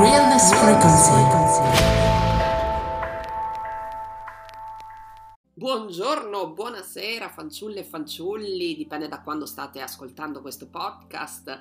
Realness Frequency. Buongiorno, buonasera fanciulle e fanciulli, dipende da quando state ascoltando questo podcast,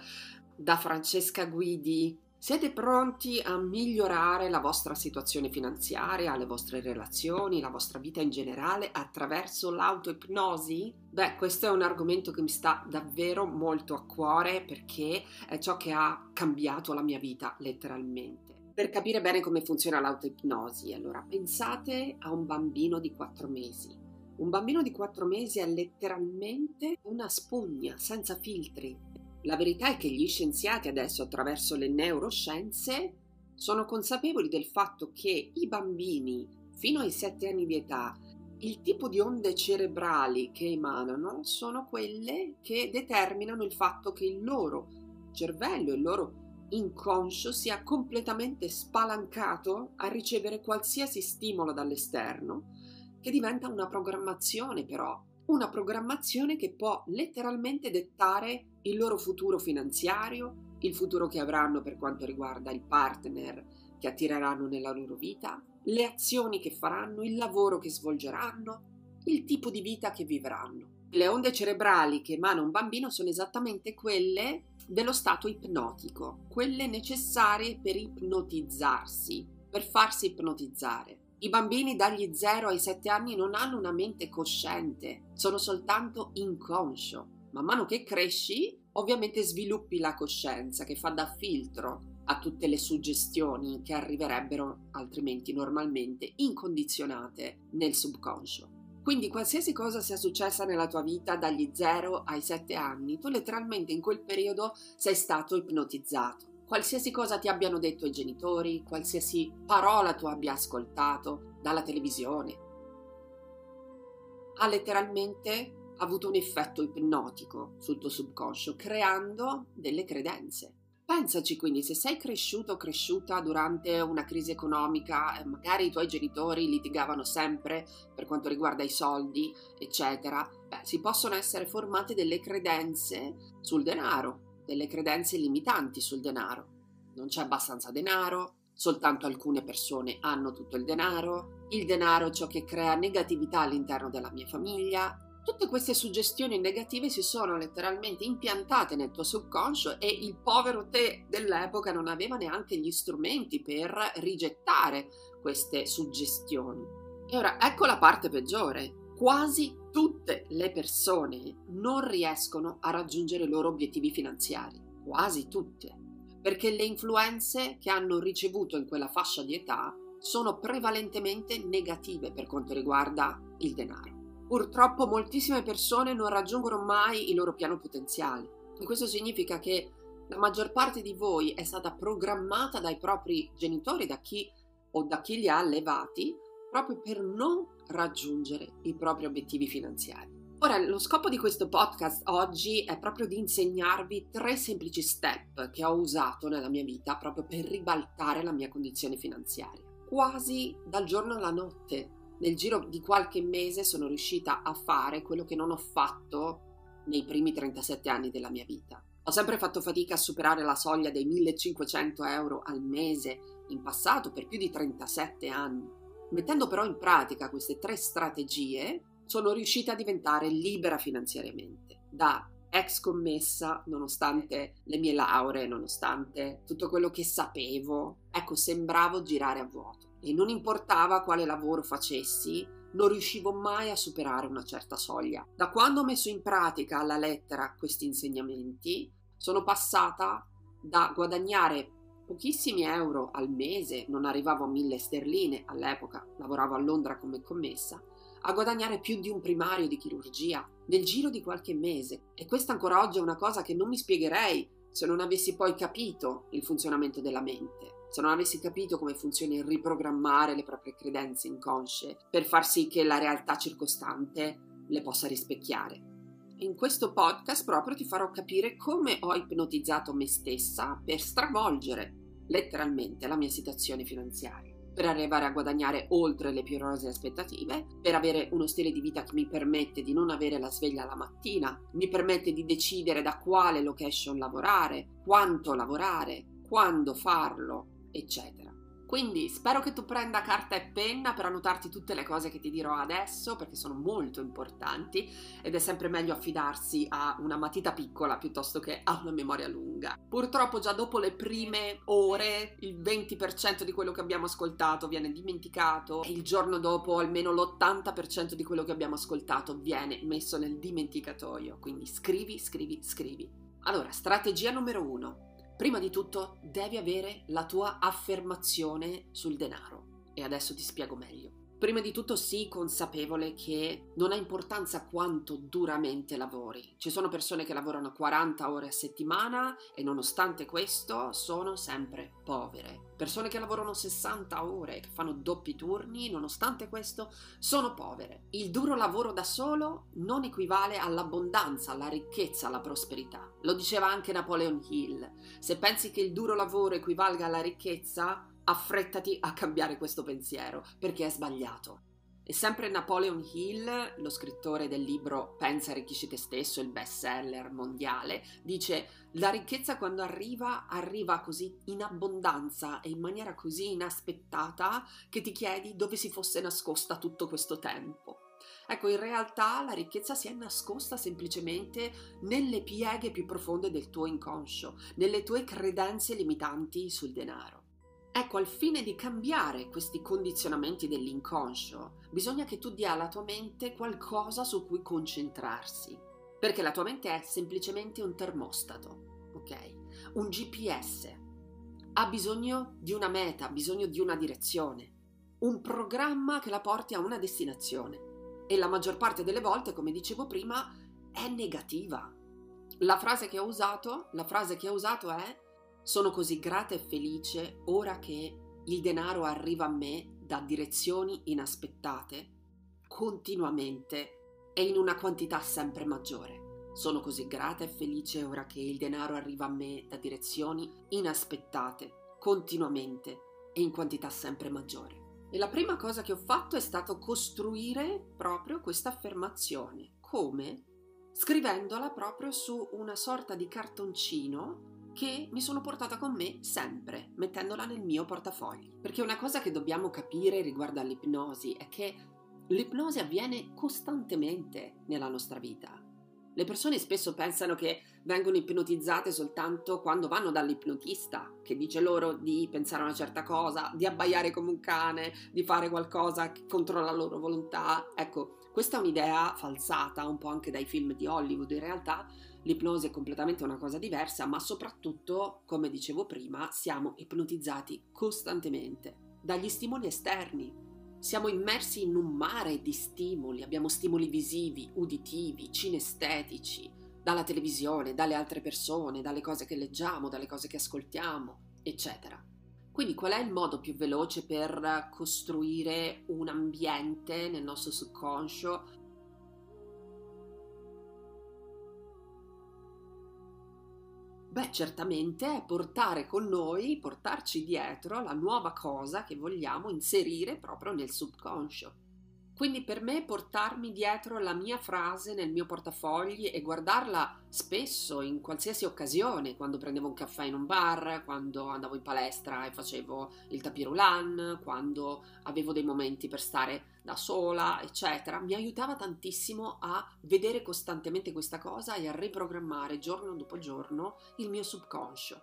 da Francesca Guidi. Siete pronti a migliorare la vostra situazione finanziaria, le vostre relazioni, la vostra vita in generale attraverso l'autoipnosi? Beh, questo è un argomento che mi sta davvero molto a cuore perché è ciò che ha cambiato la mia vita letteralmente. Per capire bene come funziona l'autoipnosi, allora pensate a un bambino di 4 mesi. Un bambino di 4 mesi è letteralmente una spugna senza filtri, la verità è che gli scienziati adesso attraverso le neuroscienze sono consapevoli del fatto che i bambini fino ai 7 anni di età il tipo di onde cerebrali che emanano sono quelle che determinano il fatto che il loro cervello, il loro inconscio sia completamente spalancato a ricevere qualsiasi stimolo dall'esterno, che diventa una programmazione però una programmazione che può letteralmente dettare il loro futuro finanziario, il futuro che avranno per quanto riguarda il partner che attireranno nella loro vita, le azioni che faranno, il lavoro che svolgeranno, il tipo di vita che vivranno. Le onde cerebrali che emana un bambino sono esattamente quelle dello stato ipnotico, quelle necessarie per ipnotizzarsi, per farsi ipnotizzare. I bambini dagli 0 ai 7 anni non hanno una mente cosciente, sono soltanto inconscio. Man mano che cresci, ovviamente sviluppi la coscienza che fa da filtro a tutte le suggestioni che arriverebbero altrimenti normalmente incondizionate nel subconscio. Quindi qualsiasi cosa sia successa nella tua vita dagli 0 ai 7 anni, tu letteralmente in quel periodo sei stato ipnotizzato qualsiasi cosa ti abbiano detto i genitori, qualsiasi parola tu abbia ascoltato dalla televisione, ha letteralmente avuto un effetto ipnotico sul tuo subconscio, creando delle credenze. Pensaci quindi, se sei cresciuto o cresciuta durante una crisi economica, e magari i tuoi genitori litigavano sempre per quanto riguarda i soldi, eccetera, beh, si possono essere formate delle credenze sul denaro, delle credenze limitanti sul denaro. Non c'è abbastanza denaro, soltanto alcune persone hanno tutto il denaro, il denaro è ciò che crea negatività all'interno della mia famiglia. Tutte queste suggestioni negative si sono letteralmente impiantate nel tuo subconscio e il povero te dell'epoca non aveva neanche gli strumenti per rigettare queste suggestioni. E ora ecco la parte peggiore quasi tutte le persone non riescono a raggiungere i loro obiettivi finanziari, quasi tutte, perché le influenze che hanno ricevuto in quella fascia di età sono prevalentemente negative per quanto riguarda il denaro. Purtroppo moltissime persone non raggiungono mai il loro piano potenziale questo significa che la maggior parte di voi è stata programmata dai propri genitori, da chi o da chi li ha allevati, proprio per non raggiungere i propri obiettivi finanziari. Ora, lo scopo di questo podcast oggi è proprio di insegnarvi tre semplici step che ho usato nella mia vita proprio per ribaltare la mia condizione finanziaria. Quasi dal giorno alla notte, nel giro di qualche mese sono riuscita a fare quello che non ho fatto nei primi 37 anni della mia vita. Ho sempre fatto fatica a superare la soglia dei 1500 euro al mese in passato per più di 37 anni Mettendo però in pratica queste tre strategie, sono riuscita a diventare libera finanziariamente. Da ex commessa, nonostante le mie lauree, nonostante tutto quello che sapevo, ecco, sembravo girare a vuoto. E non importava quale lavoro facessi, non riuscivo mai a superare una certa soglia. Da quando ho messo in pratica alla lettera questi insegnamenti, sono passata da guadagnare pochissimi euro al mese, non arrivavo a mille sterline, all'epoca lavoravo a Londra come commessa, a guadagnare più di un primario di chirurgia nel giro di qualche mese. E questa ancora oggi è una cosa che non mi spiegherei se non avessi poi capito il funzionamento della mente, se non avessi capito come funziona il riprogrammare le proprie credenze inconsce per far sì che la realtà circostante le possa rispecchiare. In questo podcast proprio ti farò capire come ho ipnotizzato me stessa per stravolgere letteralmente la mia situazione finanziaria, per arrivare a guadagnare oltre le più rose aspettative, per avere uno stile di vita che mi permette di non avere la sveglia la mattina, mi permette di decidere da quale location lavorare, quanto lavorare, quando farlo, eccetera. Quindi spero che tu prenda carta e penna per annotarti tutte le cose che ti dirò adesso perché sono molto importanti ed è sempre meglio affidarsi a una matita piccola piuttosto che a una memoria lunga. Purtroppo già dopo le prime ore il 20% di quello che abbiamo ascoltato viene dimenticato e il giorno dopo almeno l'80% di quello che abbiamo ascoltato viene messo nel dimenticatoio. Quindi scrivi, scrivi, scrivi. Allora, strategia numero uno Prima di tutto devi avere la tua affermazione sul denaro e adesso ti spiego meglio. Prima di tutto sii consapevole che non ha importanza quanto duramente lavori. Ci sono persone che lavorano 40 ore a settimana e nonostante questo sono sempre povere. Persone che lavorano 60 ore, che fanno doppi turni, nonostante questo sono povere. Il duro lavoro da solo non equivale all'abbondanza, alla ricchezza, alla prosperità. Lo diceva anche Napoleon Hill. Se pensi che il duro lavoro equivalga alla ricchezza, affrettati a cambiare questo pensiero perché è sbagliato. E sempre Napoleon Hill, lo scrittore del libro Pensa arricchisci te stesso, il best seller mondiale, dice la ricchezza quando arriva arriva così in abbondanza e in maniera così inaspettata che ti chiedi dove si fosse nascosta tutto questo tempo. Ecco, in realtà la ricchezza si è nascosta semplicemente nelle pieghe più profonde del tuo inconscio, nelle tue credenze limitanti sul denaro. Ecco, al fine di cambiare questi condizionamenti dell'inconscio, bisogna che tu dia alla tua mente qualcosa su cui concentrarsi, perché la tua mente è semplicemente un termostato, ok? Un GPS. Ha bisogno di una meta, ha bisogno di una direzione, un programma che la porti a una destinazione. E la maggior parte delle volte, come dicevo prima, è negativa. La frase che ho usato, la frase che ho usato è sono così grata e felice ora che il denaro arriva a me da direzioni inaspettate, continuamente e in una quantità sempre maggiore. Sono così grata e felice ora che il denaro arriva a me da direzioni inaspettate, continuamente e in quantità sempre maggiore. E la prima cosa che ho fatto è stato costruire proprio questa affermazione. Come? Scrivendola proprio su una sorta di cartoncino che mi sono portata con me sempre, mettendola nel mio portafogli. Perché una cosa che dobbiamo capire riguardo all'ipnosi è che l'ipnosi avviene costantemente nella nostra vita. Le persone spesso pensano che vengono ipnotizzate soltanto quando vanno dall'ipnotista, che dice loro di pensare a una certa cosa, di abbaiare come un cane, di fare qualcosa contro la loro volontà. Ecco, questa è un'idea falsata, un po' anche dai film di Hollywood in realtà, L'ipnosi è completamente una cosa diversa, ma soprattutto, come dicevo prima, siamo ipnotizzati costantemente dagli stimoli esterni. Siamo immersi in un mare di stimoli, abbiamo stimoli visivi, uditivi, cinestetici, dalla televisione, dalle altre persone, dalle cose che leggiamo, dalle cose che ascoltiamo, eccetera. Quindi qual è il modo più veloce per costruire un ambiente nel nostro subconscio Beh, certamente è portare con noi, portarci dietro la nuova cosa che vogliamo inserire proprio nel subconscio. Quindi per me portarmi dietro la mia frase nel mio portafogli e guardarla spesso, in qualsiasi occasione, quando prendevo un caffè in un bar, quando andavo in palestra e facevo il tapirulan, quando avevo dei momenti per stare da sola, eccetera, mi aiutava tantissimo a vedere costantemente questa cosa e a riprogrammare giorno dopo giorno il mio subconscio.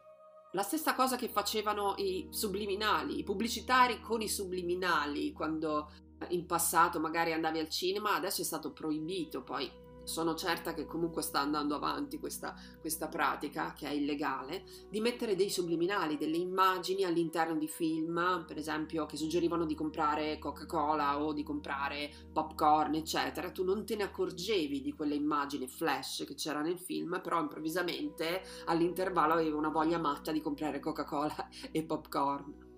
La stessa cosa che facevano i subliminali, i pubblicitari con i subliminali quando in passato magari andavi al cinema, adesso è stato proibito, poi sono certa che comunque sta andando avanti questa, questa, pratica, che è illegale, di mettere dei subliminali, delle immagini all'interno di film, per esempio, che suggerivano di comprare Coca-Cola o di comprare popcorn, eccetera. Tu non te ne accorgevi di quelle immagini flash che c'era nel film, però improvvisamente all'intervallo avevi una voglia matta di comprare Coca-Cola e popcorn.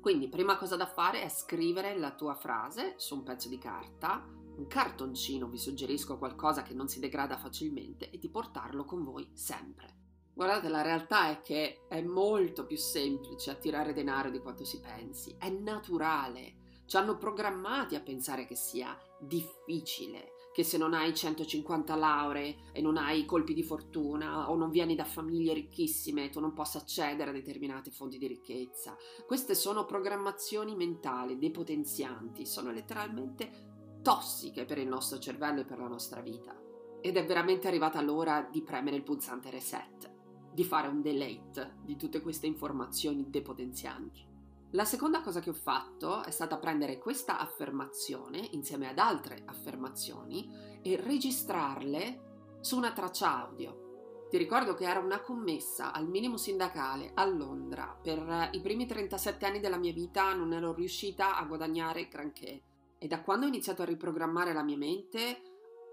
Quindi, prima cosa da fare è scrivere la tua frase su un pezzo di carta, un cartoncino, vi suggerisco qualcosa che non si degrada facilmente e di portarlo con voi sempre. Guardate, la realtà è che è molto più semplice attirare denaro di quanto si pensi, è naturale. Ci hanno programmati a pensare che sia difficile, che se non hai 150 lauree e non hai colpi di fortuna o non vieni da famiglie ricchissime tu non possa accedere a determinate fonti di ricchezza. Queste sono programmazioni mentali depotenzianti, sono letteralmente tossiche per il nostro cervello e per la nostra vita. Ed è veramente arrivata l'ora di premere il pulsante reset, di fare un delete di tutte queste informazioni depotenzianti. La seconda cosa che ho fatto è stata prendere questa affermazione insieme ad altre affermazioni e registrarle su una traccia audio. Ti ricordo che era una commessa al minimo sindacale a Londra. Per i primi 37 anni della mia vita non ero riuscita a guadagnare granché e da quando ho iniziato a riprogrammare la mia mente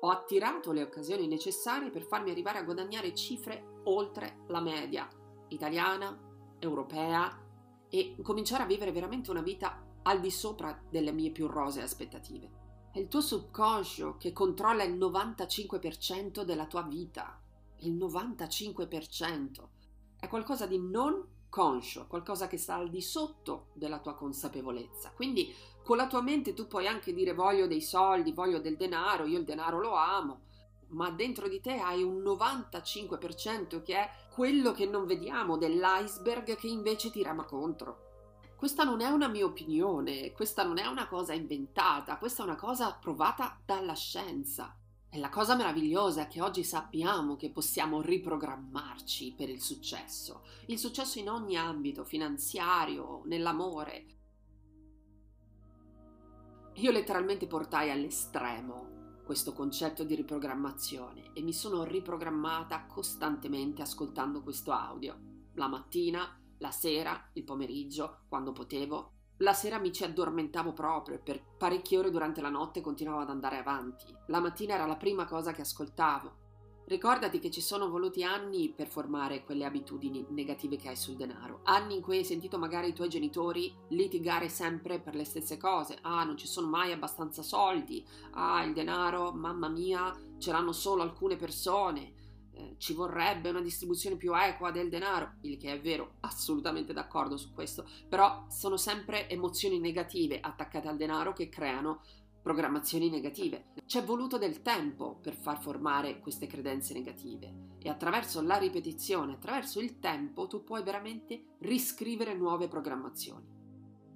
ho attirato le occasioni necessarie per farmi arrivare a guadagnare cifre oltre la media italiana, europea e cominciare a vivere veramente una vita al di sopra delle mie più rosee aspettative. È il tuo subconscio che controlla il 95% della tua vita. Il 95%. È qualcosa di non conscio, qualcosa che sta al di sotto della tua consapevolezza. Quindi con la tua mente tu puoi anche dire voglio dei soldi, voglio del denaro, io il denaro lo amo, ma dentro di te hai un 95% che è quello che non vediamo dell'iceberg che invece ti rama contro. Questa non è una mia opinione, questa non è una cosa inventata, questa è una cosa provata dalla scienza. E la cosa meravigliosa è che oggi sappiamo che possiamo riprogrammarci per il successo, il successo in ogni ambito, finanziario, nell'amore. Io letteralmente portai all'estremo questo concetto di riprogrammazione e mi sono riprogrammata costantemente ascoltando questo audio, la mattina, la sera, il pomeriggio, quando potevo. La sera mi ci addormentavo proprio e per parecchie ore durante la notte continuavo ad andare avanti. La mattina era la prima cosa che ascoltavo Ricordati che ci sono voluti anni per formare quelle abitudini negative che hai sul denaro, anni in cui hai sentito magari i tuoi genitori litigare sempre per le stesse cose, ah non ci sono mai abbastanza soldi, ah il denaro, mamma mia, ce l'hanno solo alcune persone, eh, ci vorrebbe una distribuzione più equa del denaro, il che è vero, assolutamente d'accordo su questo, però sono sempre emozioni negative attaccate al denaro che creano programmazioni negative. C'è voluto del tempo per far formare queste credenze negative e attraverso la ripetizione, attraverso il tempo, tu puoi veramente riscrivere nuove programmazioni.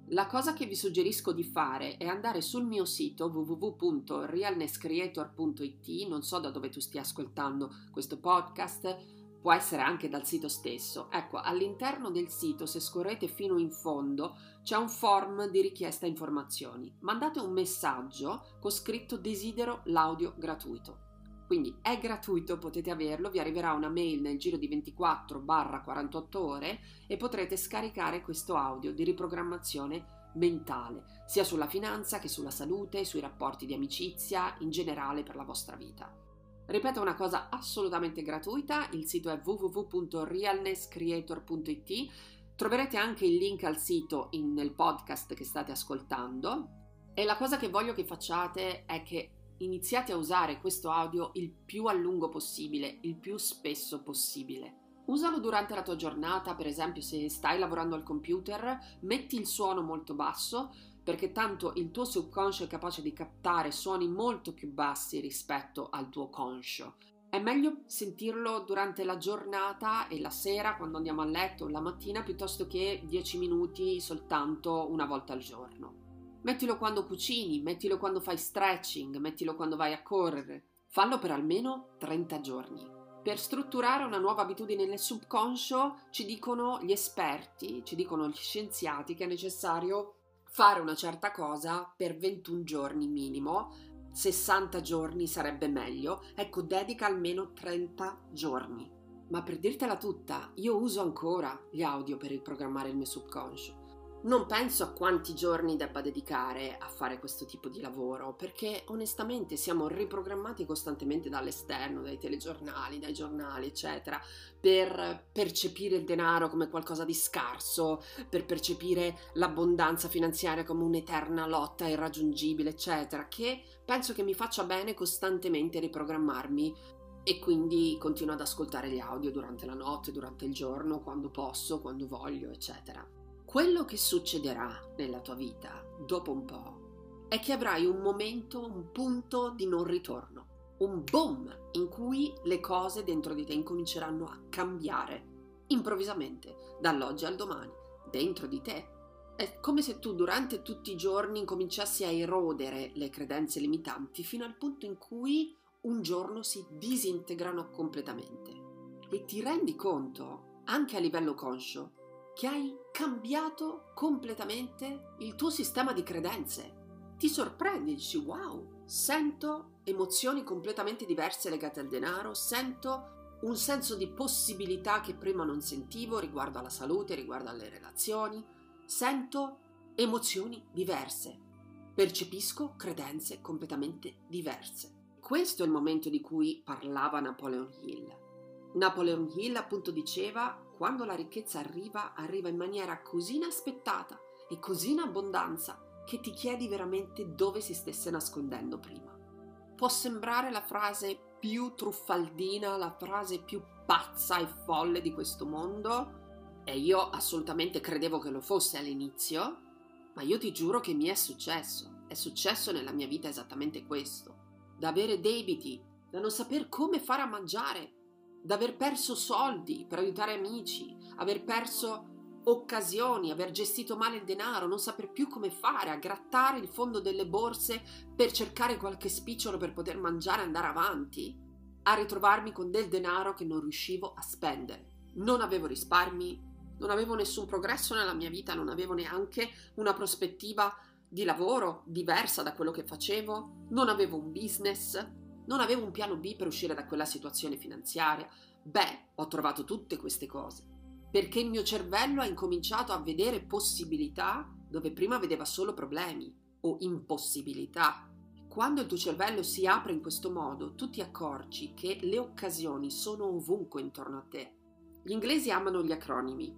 La cosa che vi suggerisco di fare è andare sul mio sito www.realnesscreator.it, non so da dove tu stia ascoltando questo podcast, può essere anche dal sito stesso. Ecco, all'interno del sito, se scorrete fino in fondo, c'è un form di richiesta informazioni. Mandate un messaggio con scritto desidero l'audio gratuito. Quindi è gratuito, potete averlo, vi arriverà una mail nel giro di 24-48 ore e potrete scaricare questo audio di riprogrammazione mentale, sia sulla finanza che sulla salute, sui rapporti di amicizia, in generale per la vostra vita. Ripeto una cosa assolutamente gratuita, il sito è www.realnesscreator.it, troverete anche il link al sito in, nel podcast che state ascoltando. E la cosa che voglio che facciate è che iniziate a usare questo audio il più a lungo possibile, il più spesso possibile. Usalo durante la tua giornata, per esempio se stai lavorando al computer, metti il suono molto basso, perché tanto il tuo subconscio è capace di captare suoni molto più bassi rispetto al tuo conscio. È meglio sentirlo durante la giornata e la sera quando andiamo a letto o la mattina piuttosto che 10 minuti soltanto una volta al giorno. Mettilo quando cucini, mettilo quando fai stretching, mettilo quando vai a correre. Fallo per almeno 30 giorni. Per strutturare una nuova abitudine nel subconscio ci dicono gli esperti, ci dicono gli scienziati che è necessario fare una certa cosa per 21 giorni minimo, 60 giorni sarebbe meglio, ecco dedica almeno 30 giorni. Ma per dirtela tutta, io uso ancora gli audio per riprogrammare il mio subconscio. Non penso a quanti giorni debba dedicare a fare questo tipo di lavoro, perché onestamente siamo riprogrammati costantemente dall'esterno, dai telegiornali, dai giornali, eccetera, per percepire il denaro come qualcosa di scarso, per percepire l'abbondanza finanziaria come un'eterna lotta irraggiungibile, eccetera, che penso che mi faccia bene costantemente riprogrammarmi e quindi continuo ad ascoltare gli audio durante la notte, durante il giorno, quando posso, quando voglio, eccetera. Quello che succederà nella tua vita dopo un po' è che avrai un momento, un punto di non ritorno. un boom in cui le cose dentro di te incominceranno a cambiare improvvisamente, dall'oggi al domani, dentro di te. È come se tu durante tutti i giorni incominciassi a erodere le credenze limitanti fino al punto in cui un giorno si disintegrano completamente. E ti rendi conto, anche a livello conscio, che hai cambiato completamente il tuo sistema di credenze. Ti sorprendi, dici wow, sento emozioni completamente diverse legate al denaro, sento un senso di possibilità che prima non sentivo riguardo alla salute, riguardo alle relazioni, sento emozioni diverse, percepisco credenze completamente diverse. Questo è il momento di cui parlava Napoleon Hill. Napoleon Hill appunto diceva quando la ricchezza arriva, arriva in maniera così inaspettata e così in abbondanza che ti chiedi veramente dove si stesse nascondendo prima. Può sembrare la frase più truffaldina, la frase più pazza e folle di questo mondo, e io assolutamente credevo che lo fosse all'inizio, ma io ti giuro che mi è successo. È successo nella mia vita esattamente questo. Da avere debiti, da non saper come fare a mangiare, da aver perso soldi per aiutare amici, aver perso occasioni, aver gestito male il denaro, non saper più come fare, a grattare il fondo delle borse per cercare qualche spicciolo per poter mangiare e andare avanti, a ritrovarmi con del denaro che non riuscivo a spendere. Non avevo risparmi, non avevo nessun progresso nella mia vita, non avevo neanche una prospettiva di lavoro diversa da quello che facevo, non avevo un business, non avevo un piano B per uscire da quella situazione finanziaria. Beh, ho trovato tutte queste cose, perché il mio cervello ha incominciato a vedere possibilità dove prima vedeva solo problemi o impossibilità. Quando il tuo cervello si apre in questo modo, tu ti accorgi che le occasioni sono ovunque intorno a te. Gli inglesi amano gli acronimi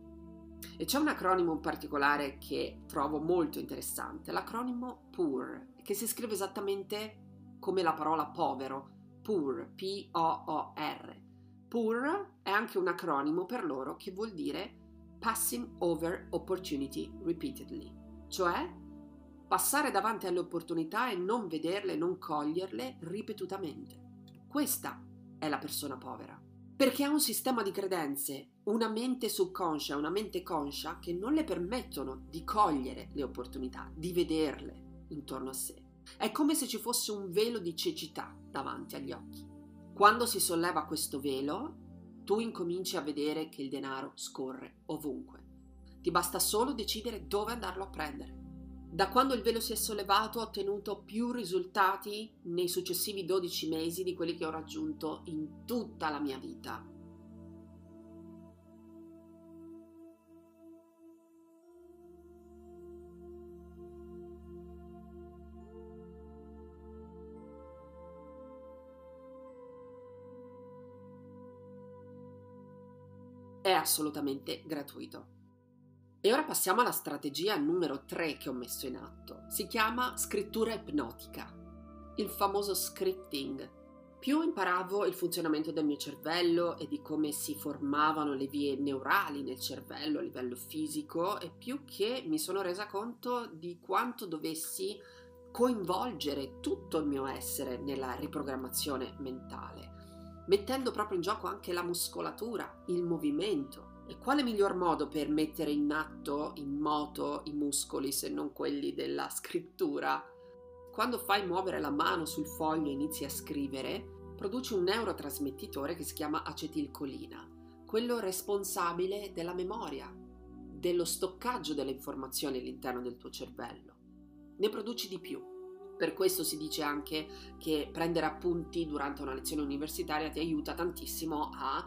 e c'è un acronimo in particolare che trovo molto interessante, l'acronimo POOR, che si scrive esattamente come la parola povero, POOR, P-O-O-R. POOR è anche un acronimo per loro che vuol dire Passing Over Opportunity Repeatedly, cioè passare davanti alle opportunità e non vederle, non coglierle ripetutamente. Questa è la persona povera, perché ha un sistema di credenze, una mente subconscia, una mente conscia che non le permettono di cogliere le opportunità, di vederle intorno a sé. È come se ci fosse un velo di cecità davanti agli occhi. Quando si solleva questo velo, tu incominci a vedere che il denaro scorre ovunque. Ti basta solo decidere dove andarlo a prendere. Da quando il velo si è sollevato ho ottenuto più risultati nei successivi 12 mesi di quelli che ho raggiunto in tutta la mia vita è assolutamente gratuito. E ora passiamo alla strategia numero 3 che ho messo in atto. Si chiama scrittura ipnotica, il famoso scripting. Più imparavo il funzionamento del mio cervello e di come si formavano le vie neurali nel cervello a livello fisico, e più che mi sono resa conto di quanto dovessi coinvolgere tutto il mio essere nella riprogrammazione mentale mettendo proprio in gioco anche la muscolatura, il movimento. E quale miglior modo per mettere in atto, in moto, i muscoli se non quelli della scrittura? Quando fai muovere la mano sul foglio e inizi a scrivere, produci un neurotrasmettitore che si chiama acetilcolina, quello responsabile della memoria, dello stoccaggio delle informazioni all'interno del tuo cervello. Ne produci di più per questo si dice anche che prendere appunti durante una lezione universitaria ti aiuta tantissimo a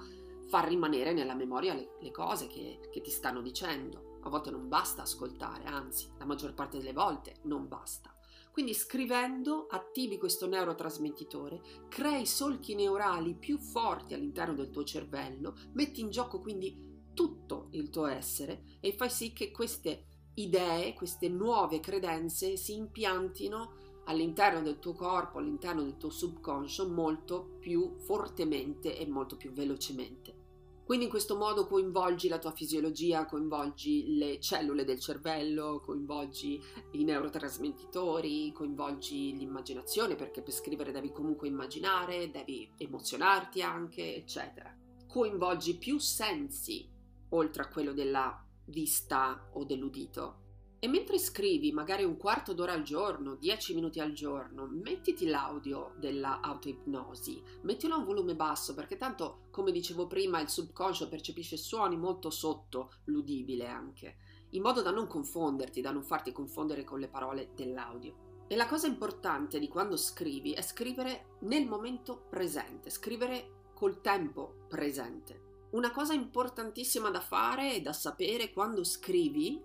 far rimanere nella memoria le, le cose che, che ti stanno dicendo. A volte non basta ascoltare, anzi, la maggior parte delle volte non basta. Quindi scrivendo attivi questo neurotrasmettitore, crei solchi neurali più forti all'interno del tuo cervello, metti in gioco quindi tutto il tuo essere e fai sì che queste idee, queste nuove credenze si impiantino all'interno del tuo corpo, all'interno del tuo subconscio molto più fortemente e molto più velocemente. Quindi in questo modo coinvolgi la tua fisiologia, coinvolgi le cellule del cervello, coinvolgi i neurotrasmettitori, coinvolgi l'immaginazione, perché per scrivere devi comunque immaginare, devi emozionarti anche, eccetera. Coinvolgi più sensi oltre a quello della vista o dell'udito e mentre scrivi magari un quarto d'ora al giorno, dieci minuti al giorno, mettiti l'audio della autoipnosi, mettilo a un volume basso perché tanto, come dicevo prima, il subconscio percepisce suoni molto sotto l'udibile anche, in modo da non confonderti, da non farti confondere con le parole dell'audio. E la cosa importante di quando scrivi è scrivere nel momento presente, scrivere col tempo presente. Una cosa importantissima da fare e da sapere quando scrivi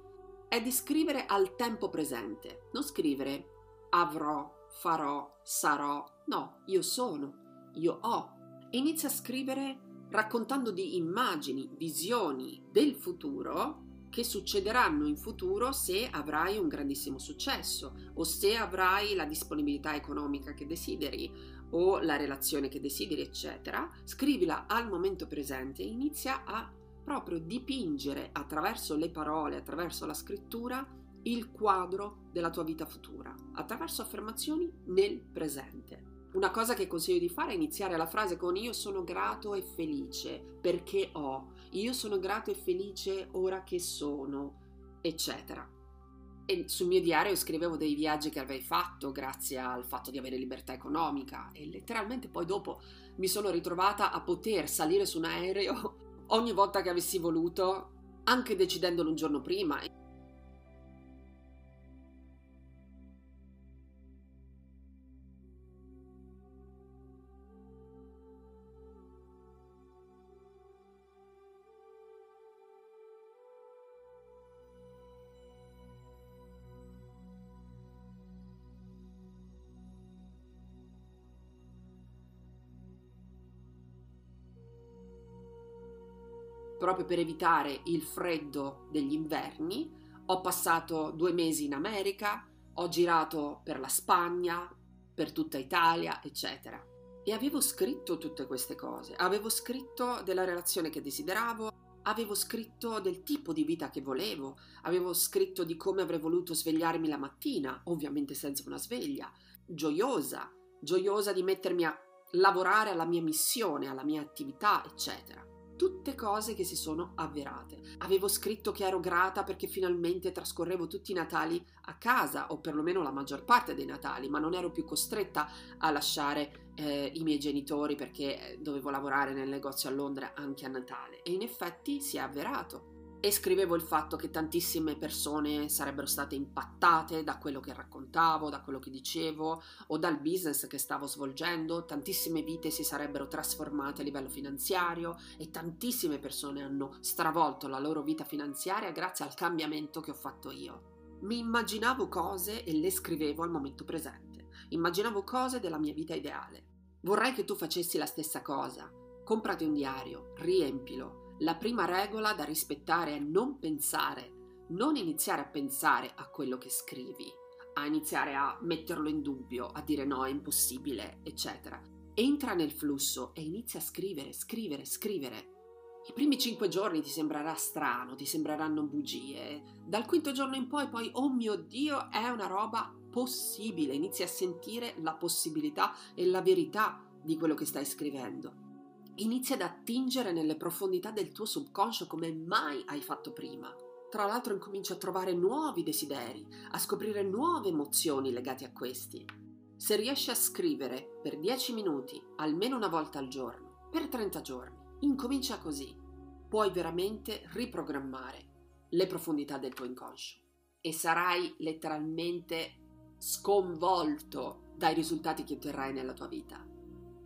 è di scrivere al tempo presente, non scrivere avrò, farò, sarò, no, io sono, io ho. Inizia a scrivere raccontando di immagini, visioni del futuro che succederanno in futuro se avrai un grandissimo successo o se avrai la disponibilità economica che desideri o la relazione che desideri, eccetera. Scrivila al momento presente e inizia a proprio dipingere attraverso le parole, attraverso la scrittura, il quadro della tua vita futura, attraverso affermazioni nel presente. Una cosa che consiglio di fare è iniziare la frase con io sono grato e felice perché ho, io sono grato e felice ora che sono, eccetera. E sul mio diario scrivevo dei viaggi che avevo fatto grazie al fatto di avere libertà economica e letteralmente poi dopo mi sono ritrovata a poter salire su un aereo ogni volta che avessi voluto, anche decidendolo un giorno prima. Proprio per evitare il freddo degli inverni. Ho passato due mesi in America, ho girato per la Spagna, per tutta Italia, eccetera. E avevo scritto tutte queste cose, avevo scritto della relazione che desideravo, avevo scritto del tipo di vita che volevo, avevo scritto di come avrei voluto svegliarmi la mattina, ovviamente senza una sveglia, gioiosa, gioiosa di mettermi a lavorare alla mia missione, alla mia attività, eccetera tutte cose che si sono avverate. Avevo scritto che ero grata perché finalmente trascorrevo tutti i Natali a casa, o perlomeno la maggior parte dei Natali, ma non ero più costretta a lasciare eh, i miei genitori perché eh, dovevo lavorare nel negozio a Londra anche a Natale. E in effetti si è avverato e scrivevo il fatto che tantissime persone sarebbero state impattate da quello che raccontavo, da quello che dicevo o dal business che stavo svolgendo, tantissime vite si sarebbero trasformate a livello finanziario e tantissime persone hanno stravolto la loro vita finanziaria grazie al cambiamento che ho fatto io. Mi immaginavo cose e le scrivevo al momento presente, immaginavo cose della mia vita ideale. Vorrei che tu facessi la stessa cosa. Comprati un diario, riempilo, la prima regola da rispettare è non pensare, non iniziare a pensare a quello che scrivi, a iniziare a metterlo in dubbio, a dire no, è impossibile, eccetera. Entra nel flusso e inizia a scrivere, scrivere, scrivere. I primi cinque giorni ti sembrerà strano, ti sembreranno bugie. Dal quinto giorno in poi, poi, oh mio Dio, è una roba possibile. Inizi a sentire la possibilità e la verità di quello che stai scrivendo inizia ad attingere nelle profondità del tuo subconscio come mai hai fatto prima. Tra l'altro incominci a trovare nuovi desideri, a scoprire nuove emozioni legate a questi. Se riesci a scrivere per 10 minuti, almeno una volta al giorno, per 30 giorni, incomincia così, puoi veramente riprogrammare le profondità del tuo inconscio e sarai letteralmente sconvolto dai risultati che otterrai nella tua vita.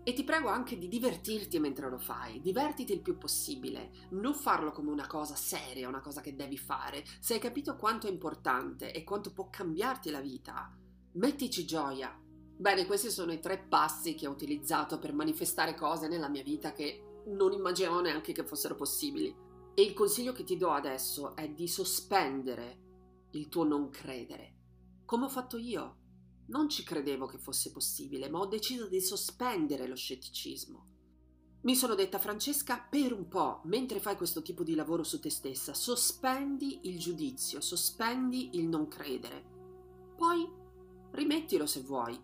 E ti prego anche di divertirti mentre lo fai, divertiti il più possibile, non farlo come una cosa seria, una cosa che devi fare. Se hai capito quanto è importante e quanto può cambiarti la vita, mettici gioia. Bene, questi sono i tre passi che ho utilizzato per manifestare cose nella mia vita che non immaginavo neanche che fossero possibili. E il consiglio che ti do adesso è di sospendere il tuo non credere, come ho fatto io. Non ci credevo che fosse possibile, ma ho deciso di sospendere lo scetticismo. Mi sono detta Francesca, per un po', mentre fai questo tipo di lavoro su te stessa, sospendi il giudizio, sospendi il non credere. Poi rimettilo se vuoi,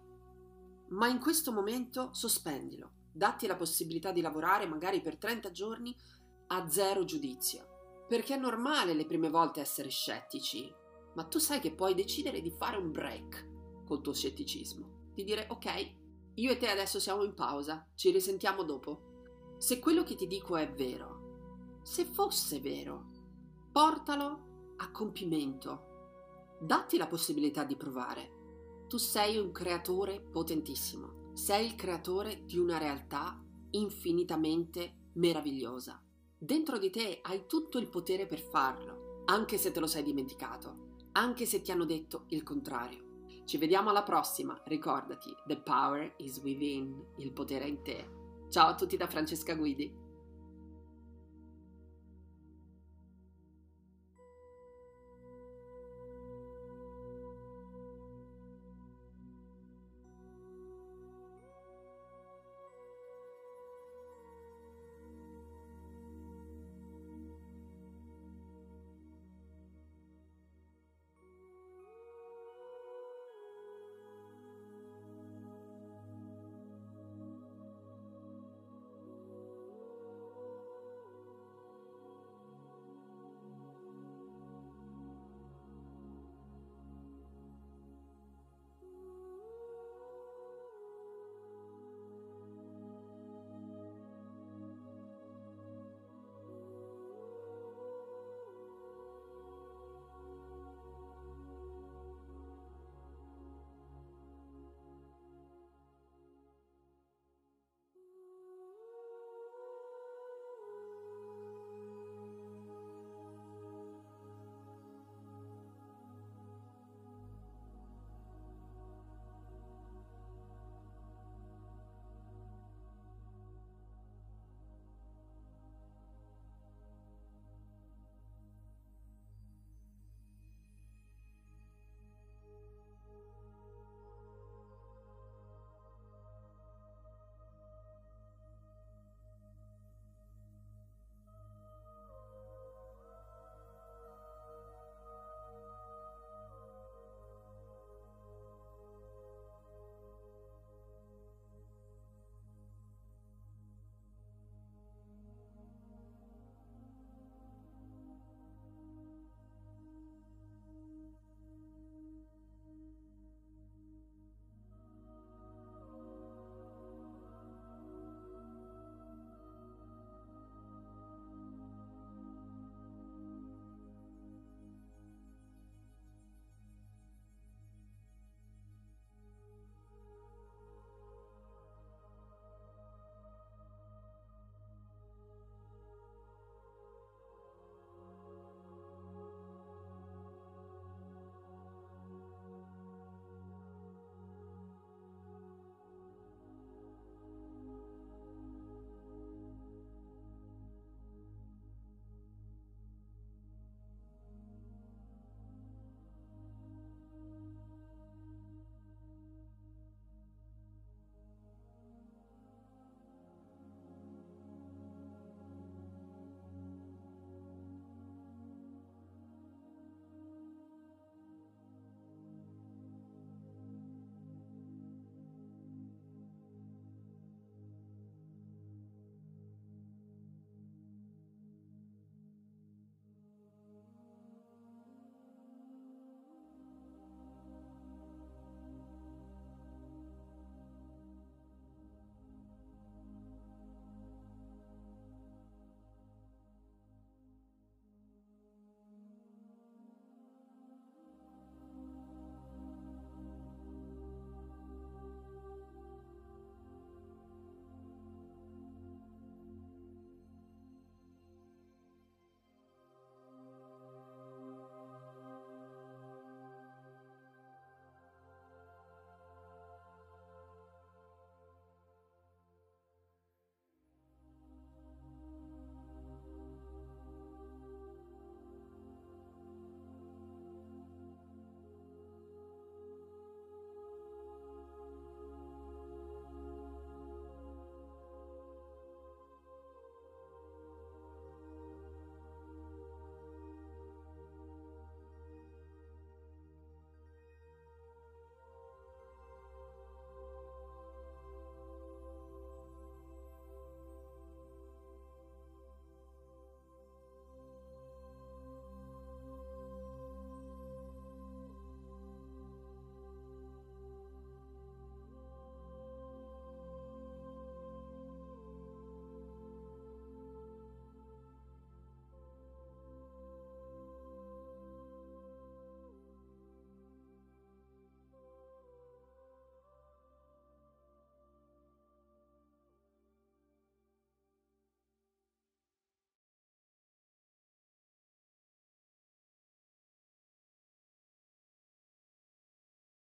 ma in questo momento sospendilo. Datti la possibilità di lavorare magari per 30 giorni a zero giudizio. Perché è normale le prime volte essere scettici, ma tu sai che puoi decidere di fare un break col tuo scetticismo, di dire ok, io e te adesso siamo in pausa, ci risentiamo dopo. Se quello che ti dico è vero, se fosse vero, portalo a compimento. Datti la possibilità di provare. Tu sei un creatore potentissimo. Sei il creatore di una realtà infinitamente meravigliosa. Dentro di te hai tutto il potere per farlo, anche se te lo sei dimenticato, anche se ti hanno detto il contrario. Ci vediamo alla prossima, ricordati, the power is within, il potere è in te. Ciao a tutti da Francesca Guidi.